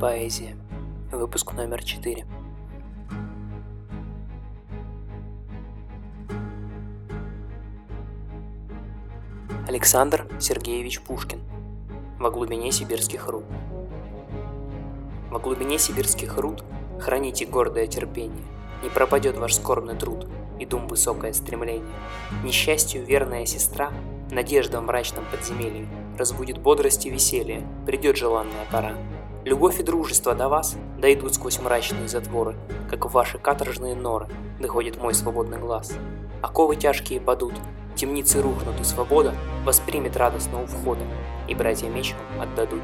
Поэзия. Выпуск номер 4. Александр Сергеевич Пушкин. Во глубине сибирских руд. Во глубине сибирских руд храните гордое терпение. Не пропадет ваш скорбный труд и дум высокое стремление. Несчастью верная сестра, надежда в мрачном подземелье, разбудит бодрость и веселье, придет желанная пора. Любовь и дружество до вас дойдут сквозь мрачные затворы, как в ваши каторжные норы доходит мой свободный глаз. Оковы тяжкие падут, темницы рухнут, и свобода воспримет радостно у входа, и братья меч отдадут.